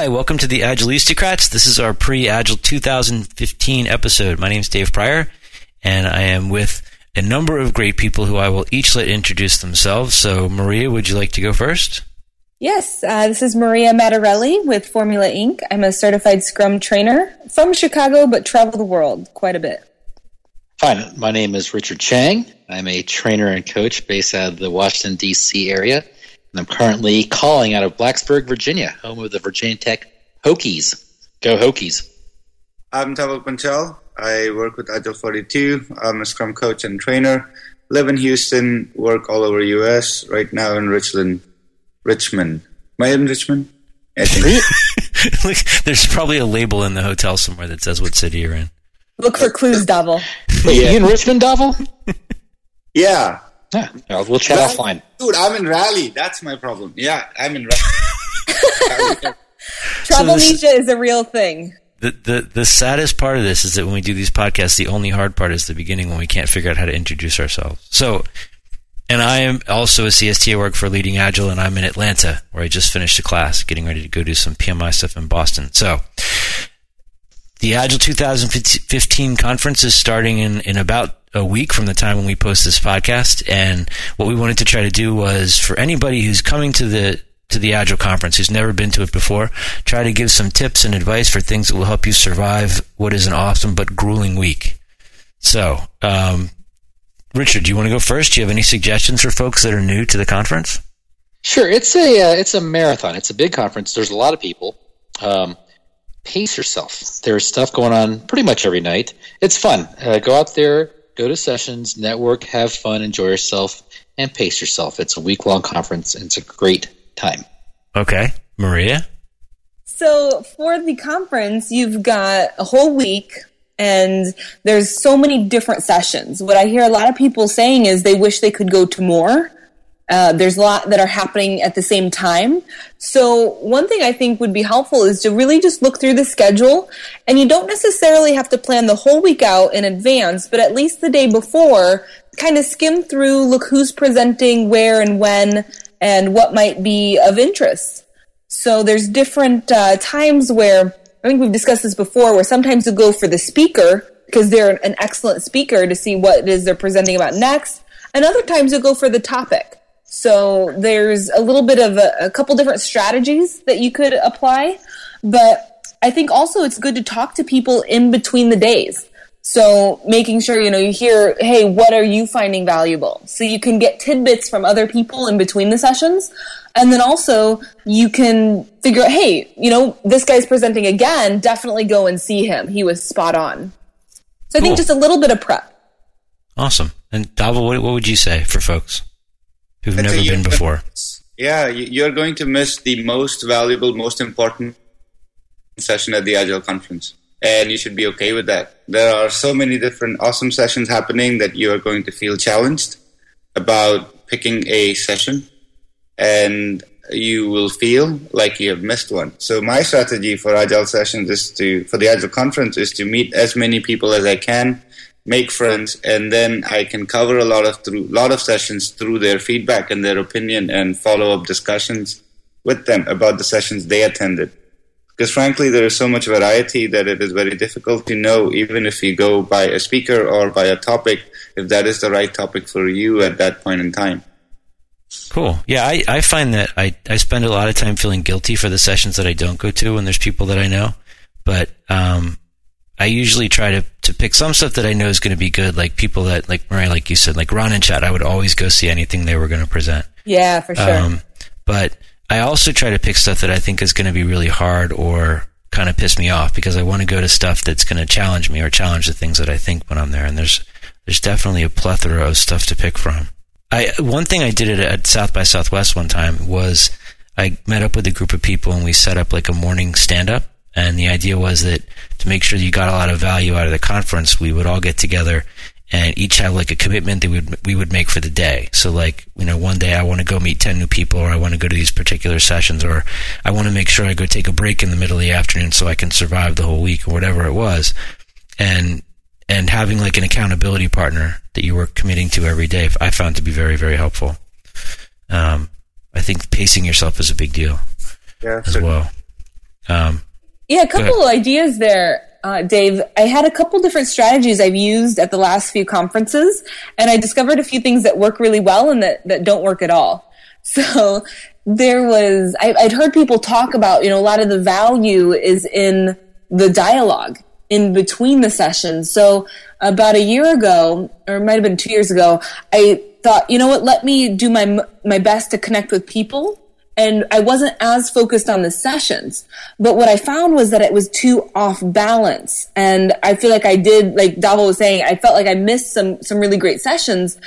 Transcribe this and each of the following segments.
Hi, welcome to the Agilistocrats. This is our pre-Agile 2015 episode. My name is Dave Prior, and I am with a number of great people who I will each let introduce themselves. So, Maria, would you like to go first? Yes, uh, this is Maria Matarelli with Formula Ink. I'm a certified Scrum trainer from Chicago, but travel the world quite a bit. Hi, my name is Richard Cheng. I'm a trainer and coach based out of the Washington, D.C. area. And I'm currently calling out of Blacksburg, Virginia, home of the Virginia Tech Hokies. Go Hokies. I'm Dhaval Panchal. I work with Agile 42. I'm a Scrum coach and trainer. Live in Houston, work all over U.S. Right now in Richland, Richmond. Am I in Richmond? I think. There's probably a label in the hotel somewhere that says what city you're in. Look for clues, Dhaval. Wait, yeah. you in Richmond, Dhaval? yeah. Yeah, we'll chat Raleigh. offline. Dude, I'm in Raleigh. That's my problem. Yeah, I'm in Raleigh. Travelnesia so is a real thing. The, the the saddest part of this is that when we do these podcasts, the only hard part is the beginning when we can't figure out how to introduce ourselves. So, and I am also a CSTA I work for Leading Agile, and I'm in Atlanta, where I just finished a class, getting ready to go do some PMI stuff in Boston. So, the Agile 2015 conference is starting in, in about a week from the time when we post this podcast. And what we wanted to try to do was for anybody who's coming to the to the Agile conference who's never been to it before, try to give some tips and advice for things that will help you survive what is an awesome but grueling week. So, um, Richard, do you want to go first? Do you have any suggestions for folks that are new to the conference? Sure. It's a uh, it's a marathon. It's a big conference. There's a lot of people. Um, pace yourself. There's stuff going on pretty much every night. It's fun. Uh, go out there, go to sessions, network, have fun, enjoy yourself, and pace yourself. It's a week long conference, and it's a great time. Okay. Maria? So, for the conference, you've got a whole week and there's so many different sessions. What I hear a lot of people saying is they wish they could go to more. Uh, there's a lot that are happening at the same time. So one thing I think would be helpful is to really just look through the schedule and you don't necessarily have to plan the whole week out in advance, but at least the day before, kind of skim through, look who's presenting where and when and what might be of interest. So there's different uh, times where I think we've discussed this before, where sometimes you go for the speaker because they're an excellent speaker to see what it is they're presenting about next, and other times you go for the topic. So there's a little bit of a, a couple different strategies that you could apply, but I think also it's good to talk to people in between the days. So making sure, you know, you hear, hey, what are you finding valuable? So you can get tidbits from other people in between the sessions. And then also you can figure out, hey, you know, this guy's presenting again, definitely go and see him. He was spot on. So I think just a little bit of prep. Awesome. And Dhaval, what, what would you say for folks? Who've never been before. Yeah, you're going to miss the most valuable, most important session at the Agile conference. And you should be okay with that. There are so many different awesome sessions happening that you are going to feel challenged about picking a session and you will feel like you have missed one. So my strategy for Agile sessions is to, for the Agile conference is to meet as many people as I can make friends, and then I can cover a lot of through lot of sessions through their feedback and their opinion and follow up discussions with them about the sessions they attended. Because frankly, there is so much variety that it is very difficult to know, even if you go by a speaker or by a topic, if that is the right topic for you at that point in time. Cool. Yeah, I, I find that I, I spend a lot of time feeling guilty for the sessions that I don't go to when there's people that I know. But um, I usually try to, to pick some stuff that I know is going to be good, like people that, like Mariah, like you said, like Ron and Chet, I would always go see anything they were going to present. Yeah, for sure. Um, but I also try to pick stuff that I think is going to be really hard or kind of piss me off because I want to go to stuff that's going to challenge me or challenge the things that I think when I'm there. And there's, there's definitely a plethora of stuff to pick from. I, one thing I did at, at South by Southwest one time was I met up with a group of people and we set up like a morning stand up and the idea was that to make sure that you got a lot of value out of the conference, we would all get together and each have like a commitment that we would, we would make for the day. So like, you know, one day I want to go meet 10 new people or I want to go to these particular sessions or I want to make sure I go take a break in the middle of the afternoon so I can survive the whole week or whatever it was. And, and having like an accountability partner that you were committing to every day, I found to be very, very helpful. Um, I think pacing yourself is a big deal yeah, as well. Um, Yeah, a couple of ideas there, uh, Dave. I had a couple different strategies I've used at the last few conferences, and I discovered a few things that work really well and that, that don't work at all. So there was, I, I'd heard people talk about, you know, a lot of the value is in the dialogue in between the sessions. So about a year ago, or it might have been two years ago, I thought, you know what, let me do my, my best to connect with people and I wasn't as focused on the sessions. But what I found was that it was too off balance. And I feel like I did, like Dhaval was saying, I felt like I missed some, some really great sessions.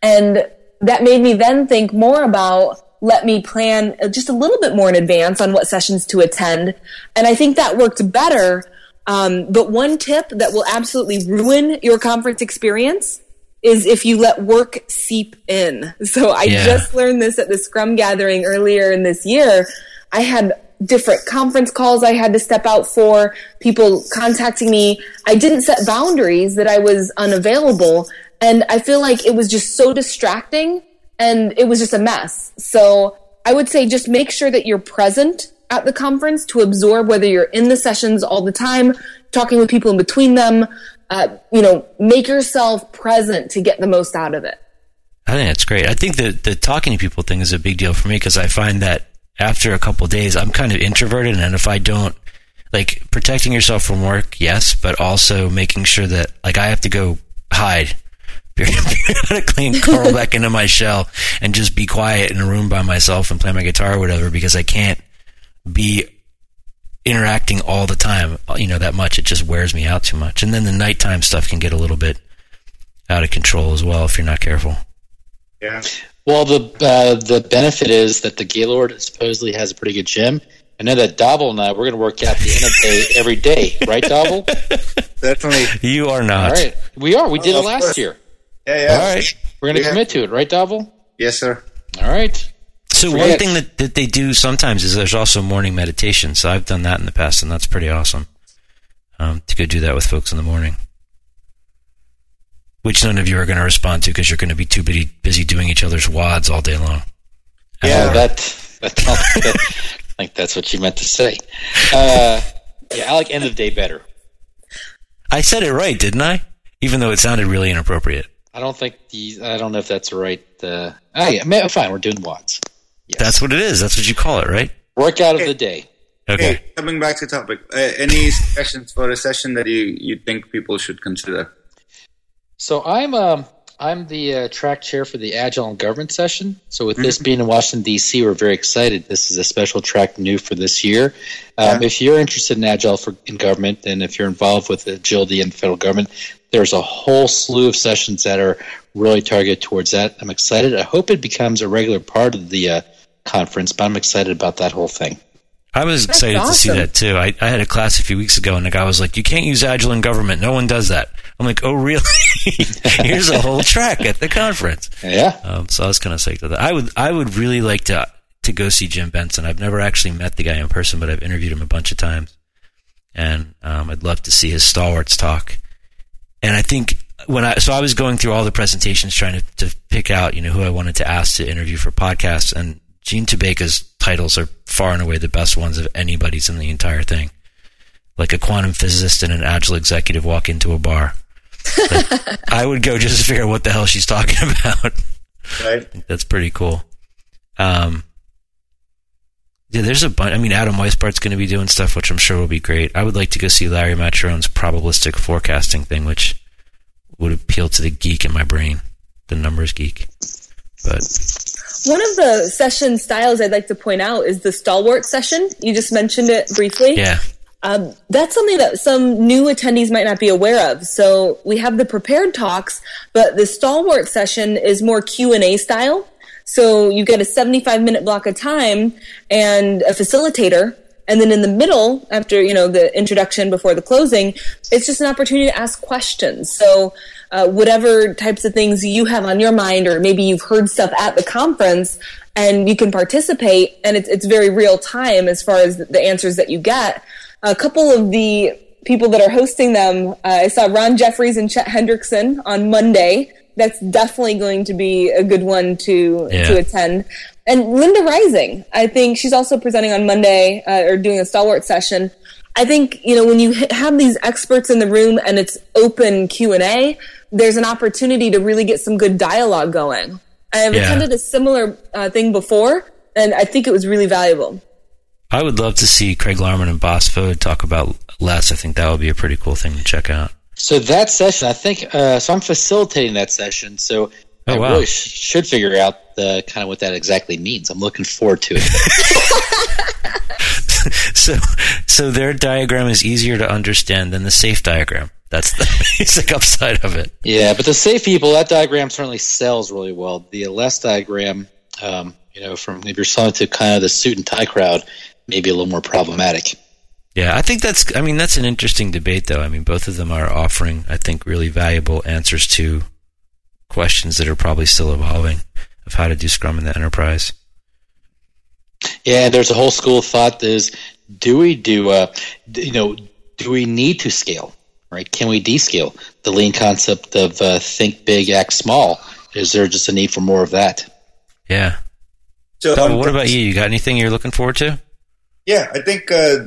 And that made me then think more about let me plan just a little bit more in advance on what sessions to attend. And I think that worked better. Um, but one tip that will absolutely ruin your conference experience is if you let work seep in. So I Yeah. just learned this at the Scrum gathering earlier in this year. I had different conference calls I had to step out for, people contacting me. I didn't set boundaries that I was unavailable. And I feel like it was just so distracting and it was just a mess. So I would say just make sure that you're present at the conference to absorb whether you're in the sessions all the time, talking with people in between them. Uh, you know, make yourself present to get the most out of it. I think that's great. I think the the talking to people thing is a big deal for me because I find that after a couple days, I'm kind of introverted, and if I don't like protecting yourself from work, yes, but also making sure that like I have to go hide periodically and curl back into my shell and just be quiet in a room by myself and play my guitar or whatever because I can't be interacting all the time, you know, that much. It just wears me out too much. And then the nighttime stuff can get a little bit out of control as well if you're not careful. Yeah. Well, the uh, the benefit is that the Gaylord supposedly has a pretty good gym. I know that Dhaval and I we're going to work out the end of the day every day, right, Dhaval? Definitely. You are not. right, we are. We did Oh, it last course. year. Yeah, yeah. All right. We're going to Yeah. commit to it, right, Dhaval? Yes, sir. All right. So one thing that, that they do sometimes is there's also morning meditation. So I've done that in the past, and that's pretty awesome. Um, to go do that with folks in the morning, which none of you are going to respond to because you're going to be too busy busy doing each other's wads all day long. Yeah. That, that, that I think that's what you meant to say. Uh, yeah, I like end of the day better. I said it right, didn't I? Even though it sounded really inappropriate. I don't think the. I don't know if that's the right. Uh, oh yeah, fine. We're doing watts. Yes. That's what it is. That's what you call it, right? workout of the day. Okay. Hey, coming back to topic, uh, any suggestions for a session that you, you think people should consider? So I'm um I'm the uh, track chair for the Agile and Government session. So with this being in Washington D.C., we're very excited. This is a special track new for this year. Um, Yeah. If you're interested in Agile for in government, and if you're involved with agility in federal government, there's a whole slew of sessions that are really targeted towards that. I'm excited. I hope it becomes a regular part of the uh, conference, but I'm excited about that whole thing. I was That's excited to see that too. I, I had a class a few weeks ago, and the guy was like, "You can't use Agile in government. No one does that." I'm like, "Oh, really?" Here's a whole track at the conference. Yeah. Um, so I was kind of psyched with that. I would, I would really like to to go see Jim Benson. I've never actually met the guy in person, but I've interviewed him a bunch of times, and um, I'd love to see his stalwarts talk. And I think when I so I was going through all the presentations trying to, to pick out you know who I wanted to ask to interview for podcasts, and Jean Tabaka's titles are far and away the best ones of anybody's in the entire thing. Like a quantum physicist and an agile executive walk into a bar. Like, I would go just to figure out what the hell she's talking about. Right? That's pretty cool. Um, yeah, there's a bunch. I mean, Adam Weisbart's going to be doing stuff, which I'm sure will be great. I would like to go see Larry Maccherone's probabilistic forecasting thing, which would appeal to the geek in my brain, the numbers geek. But One of the session styles I'd like to point out is the stalwart session. You just mentioned it briefly. yeah, Um, that's something that some new attendees might not be aware of. So we have the prepared talks, but the stalwart session is more Q and A style. So you get a 75 minute block of time and a facilitator. And then in the middle, after, you know, the introduction before the closing, it's just an opportunity to ask questions. So, uh, whatever types of things you have on your mind, or maybe you've heard stuff at the conference and you can participate and it's, it's very real time as far as the answers that you get. A couple of the people that are hosting them, uh, I saw Ron Jeffries and Chet Hendrickson on Monday. That's definitely going to be a good one to Yeah. to attend. And Linda Rising, I think she's also presenting on Monday uh, or doing a stalwart session. I think you know when you have these experts in the room and it's open Q and A, there's an opportunity to really get some good dialogue going. I've Yeah. attended a similar uh, thing before, and I think it was really valuable. I would love to see Craig Larman and Bas Vodde talk about LeSS. I think that would be a pretty cool thing to check out. So that session, I think, uh, so I'm facilitating that session. So Oh, I wow. really sh- should figure out the kind of what that exactly means. I'm looking forward to it. So, so their diagram is easier to understand than the SAFe diagram. That's the basic upside of it. yeah, but the SAFe people, that diagram certainly sells really well. The LeSS diagram, um, you know, from if you're selling to kind of the suit and tie crowd, maybe a little more problematic. Yeah, I think that's. I mean, that's an interesting debate, though. I mean, both of them are offering, I think, really valuable answers to questions that are probably still evolving of how to do Scrum in the enterprise. Yeah, there's a whole school of thought that is, do we do, uh, you know, do we need to scale, right? Can we descale? The lean concept of uh, think big, act small. Is there just a need for more of that? Yeah. So, Tom, on what about you? You got anything you're looking forward to? Yeah, I think uh,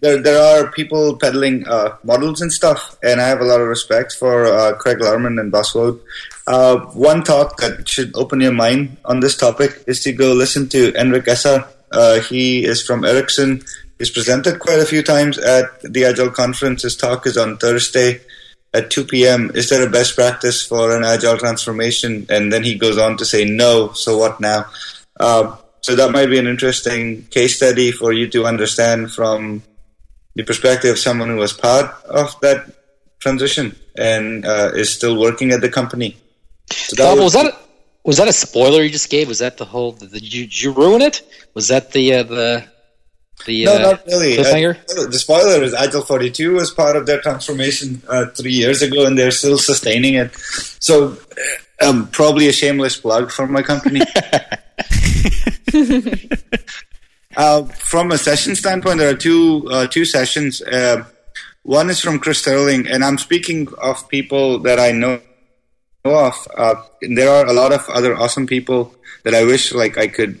there there are people peddling uh, models and stuff, and I have a lot of respect for uh, Craig Larman and Bas Vodde. Uh, one talk that should open your mind on this topic is to go listen to Hendrik Esser. Uh, he is from Ericsson. He's presented quite a few times at the Agile conference. His talk is on Thursday at 2 p.m. Is there a best practice for an agile transformation? And then he goes on to say, no, so what now? Um, so that might be an interesting case study for you to understand from the perspective of someone who was part of that transition and uh, is still working at the company. So Bob, would- was that a, was that a spoiler you just gave? Was that the whole? Did you, did you ruin it? Was that the uh, the the no, uh, not really. cliffhanger? Uh, the spoiler is Agile 42 was part of their transformation uh, three years ago, and they're still sustaining it. So, um, probably a shameless plug for my company. uh, from a session standpoint, there are two uh, two sessions. Uh, one is from Chris Sterling, and I'm speaking of people that I know of. Uh, there are a lot of other awesome people that I wish like I could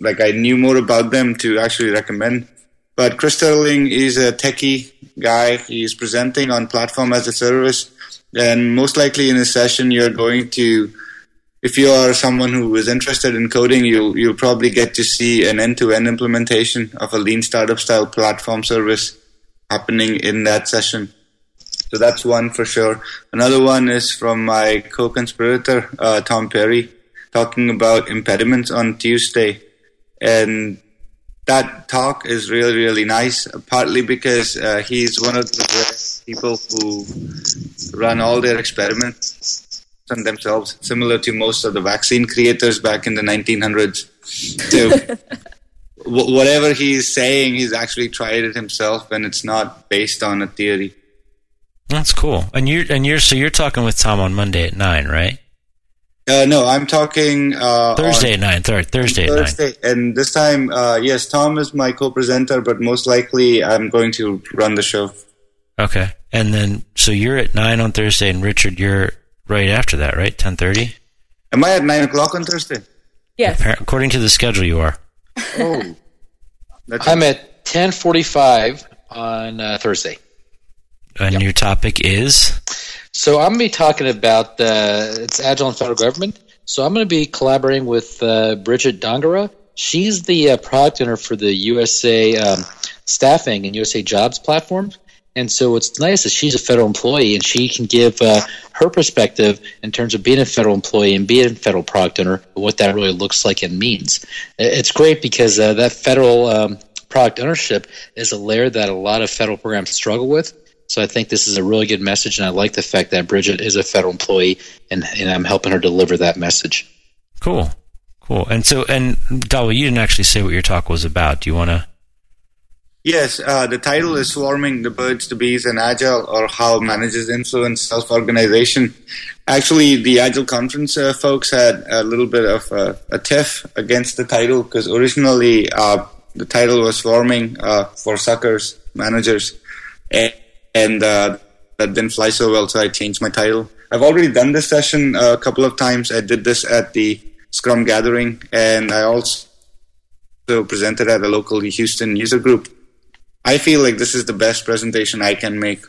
like I knew more about them to actually recommend. But Chris Sterling is a techie guy. He's presenting on platform as a service, and most likely in a session you're going to, if you are someone who is interested in coding, you'll you'll probably get to see an end-to-end implementation of a lean startup style platform service happening in that session. So that's one for sure. Another one is from my co-conspirator uh, Tom Perry talking about impediments on Tuesday, and that talk is really really nice. Partly because uh, he's one of the people who run all their experiments on themselves, similar to most of the vaccine creators back in the 1900s. So wh- whatever he's saying, he's actually tried it himself, and it's not based on a theory. That's cool. And you're and you're so you're talking with Tom on Monday at nine, right? Uh, no, I'm talking uh, Thursday on at nine. Third Thursday at nine. Thursday, and this time, uh, yes, Tom is my co-presenter, but most likely I'm going to run the show. Okay. And then so you're at nine on Thursday, and Richard, you're right after that, right? Ten thirty. Am I at nine o'clock on Thursday? Yes. According to the schedule, you are. Oh, I'm at 10:45 on uh, Thursday. And your topic is So I'm going to be talking about uh, it's agile and federal government. So I'm going to be collaborating with uh, Bridget Dongara. She's the uh, product owner for the USA um, Staffing and USA Jobs platform. And so what's nice is she's a federal employee and she can give uh, her perspective in terms of being a federal employee and being a federal product owner, what that really looks like and means. It's great because uh, that federal um, product ownership is a layer that a lot of federal programs struggle with. So I think this is a really good message, and I like the fact that Bridget is a federal employee, and, and I'm helping her deliver that message. cool, cool. And so, and Dhaval, you didn't actually say what your talk was about. Do you want to? Yes, uh, the title is Swarming the Birds, the Bees, and Agile, or How Managers Influence Self Organization. Actually, the Agile Conference uh, folks had a little bit of uh, a tiff against the title because originally uh, the title was Swarming uh, for Suckers, Managers, and, and uh, that didn't fly so well, so I changed my title. I've already done this session uh, a couple of times. I did this at the Scrum gathering, and I also presented at a local Houston user group. I feel like this is the best presentation I can make.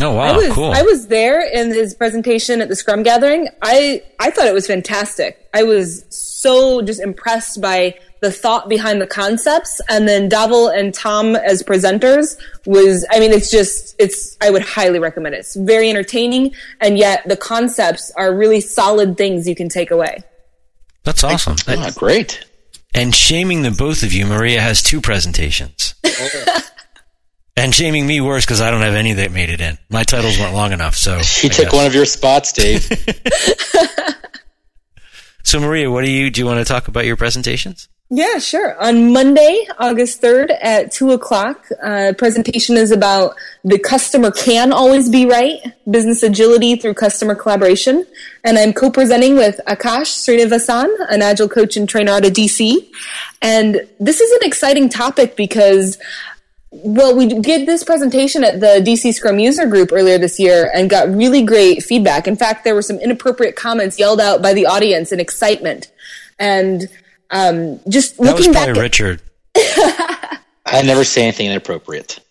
Oh wow, I was cool. I was there in his presentation at the Scrum gathering. I I thought it was fantastic. I was so just impressed by the thought behind the concepts and then Dhaval and Tom as presenters was I mean it's just it's I would highly recommend it. It's very entertaining and yet the concepts are really solid things you can take away. That's awesome. Ah, great. And shaming the both of you, Maria has two presentations. and shaming me worse because I don't have any that made it in. My titles weren't long enough, so She I took guess. one of your spots, Dave. So Maria, what do you do? You want to talk about your presentations? Yeah, sure. On Monday, August 3rd at 2 o'clock, uh, presentation is about the customer can always be right, business agility through customer collaboration. And I'm co-presenting with Akash Srinivasan, an agile coach and trainer out of DC. And this is an exciting topic because well, we did this presentation at the DC Scrum user group earlier this year and got really great feedback. In fact, there were some inappropriate comments yelled out by the audience in excitement. And um, just That was looking back at, Richard. I never say anything inappropriate.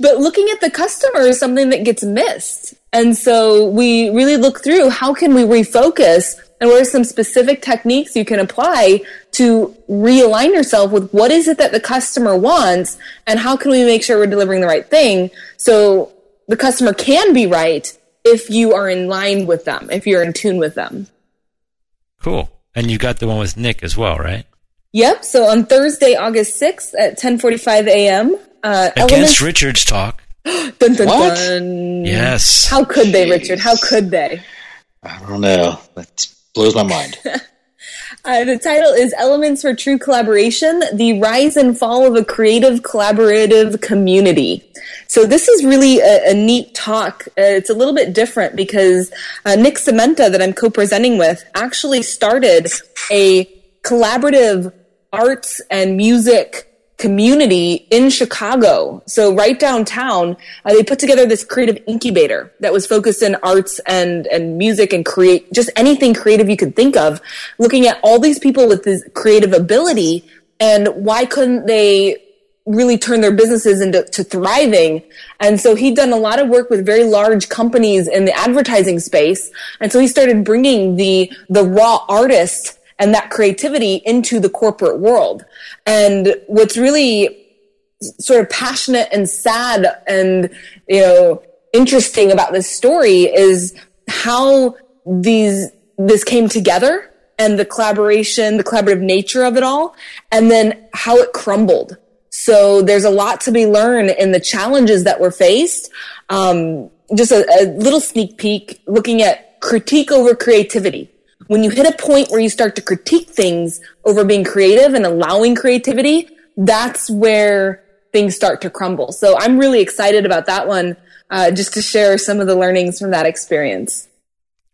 but looking at the customer is something that gets missed. And so we really look through how can we refocus and what are some specific techniques you can apply to realign yourself with what is it that the customer wants and how can we make sure we're delivering the right thing so the customer can be right if you are in line with them, if you're in tune with them. Cool. And you got the one with Nick as well, right? Yep. So on Thursday, August 6th at 1045 a.m., uh, Against elements, Richard's talk. dun, dun, What? dun. Yes. How could they, Richard? How could they? I don't know. That blows my mind. Uh, the title is Elements for True Collaboration The Rise and Fall of a Creative Collaborative Community. So, this is really a, a neat talk. Uh, it's a little bit different because uh, Nick Cementa, that I'm co presenting with, actually started a collaborative arts and music community in Chicago. So right downtown, uh, they put together this creative incubator that was focused in arts and, and music and create just anything creative you could think of, looking at all these people with this creative ability and why couldn't they really turn their businesses into to thriving. And so he'd done a lot of work with very large companies in the advertising space. And so he started bringing the, the raw artist and that creativity into the corporate world. And what's really sort of passionate and sad and, you know, interesting about this story is how these, this came together and the collaboration, the collaborative nature of it all, and then how it crumbled. So there's a lot to be learned in the challenges that were faced. Um, just a, a little sneak peek looking at critique over creativity when you hit a point where you start to critique things over being creative and allowing creativity, that's where things start to crumble. So I'm really excited about that one, uh, just to share some of the learnings from that experience.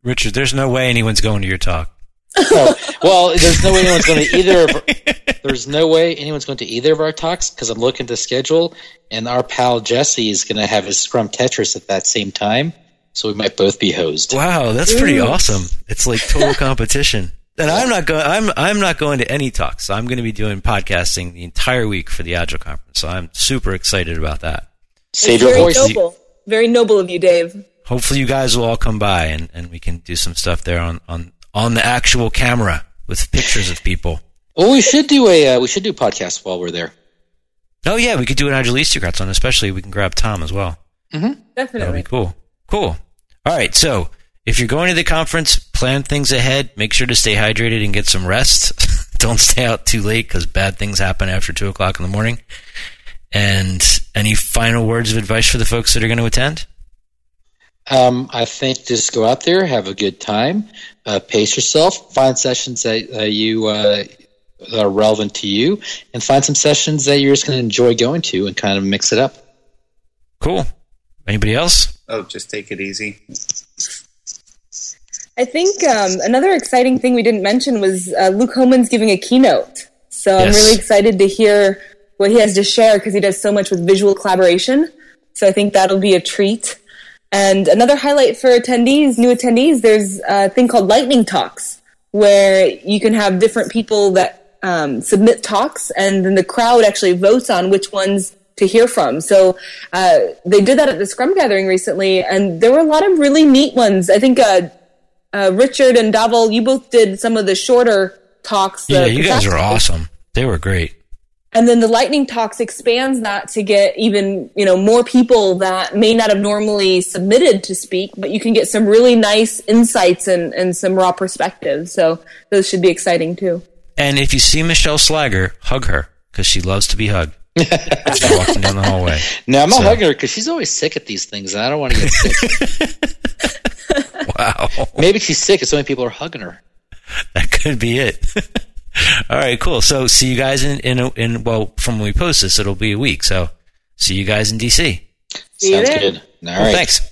Richard, there's no way anyone's going to your talk. Oh, well, there's no way anyone's going to either. Of, there's no way anyone's going to either of our talks because I'm looking to schedule, and our pal Jesse is going to have his Scrum Tetris at that same time, so we might both be hosed. Wow, that's pretty Ooh. awesome. It's like total competition. And I'm not going. I'm I'm not going to any talks. I'm going to be doing podcasting the entire week for the Agile conference. So I'm super excited about that. Save It's your very voice. noble. Very noble of you, Dave. Hopefully, you guys will all come by and, and we can do some stuff there on, on on the actual camera with pictures of people. Well, we should do a uh, we should do a podcast while we're there. Oh yeah, we could do an Agilistocrats on. Especially we can grab Tom as well. Definitely. That'll be cool. Cool. All right. So if you're going to the conference, plan things ahead. Make sure to stay hydrated and get some rest. Don't stay out too late because bad things happen after two o'clock in the morning. And any final words of advice for the folks that are going to attend? Um, I think just go out there, have a good time, uh, pace yourself, find sessions that uh, you uh, are relevant to you, and find some sessions that you're just going to enjoy going to, and kind of mix it up. Cool. Anybody else? Oh, just take it easy. I think um, another exciting thing we didn't mention was uh, Luke Hohmann's giving a keynote. So I'm really excited to hear what he has to share because he does so much with visual collaboration. So I think that'll be a treat. And another highlight for attendees, new attendees, there's a thing called Lightning Talks. where you can have different people that um, submit talks, and then the crowd actually votes on which ones to hear from. So uh, they did that at the Scrum gathering recently, and there were a lot of really neat ones. I think uh, uh, Richard and Dhaval, you both did some of the shorter talks. Yeah, you guys were awesome. They were great. And then the lightning talks expands that to get even, you know, more people that may not have normally submitted to speak, but you can get some really nice insights and, and some raw perspectives. So those should be exciting too. And if you see Michele Sliger, hug her because she loves to be hugged. She's walking down the hallway. No, I'm not So- hugging her because she's always sick at these things, and I don't want to get sick. Wow. Maybe she's sick, and so many people are hugging her. That could be it. All right, cool. So see you guys in in, a, in well from when we post this, it'll be a week. So see you guys in DC. See Sounds there. good. All Well, right. thanks.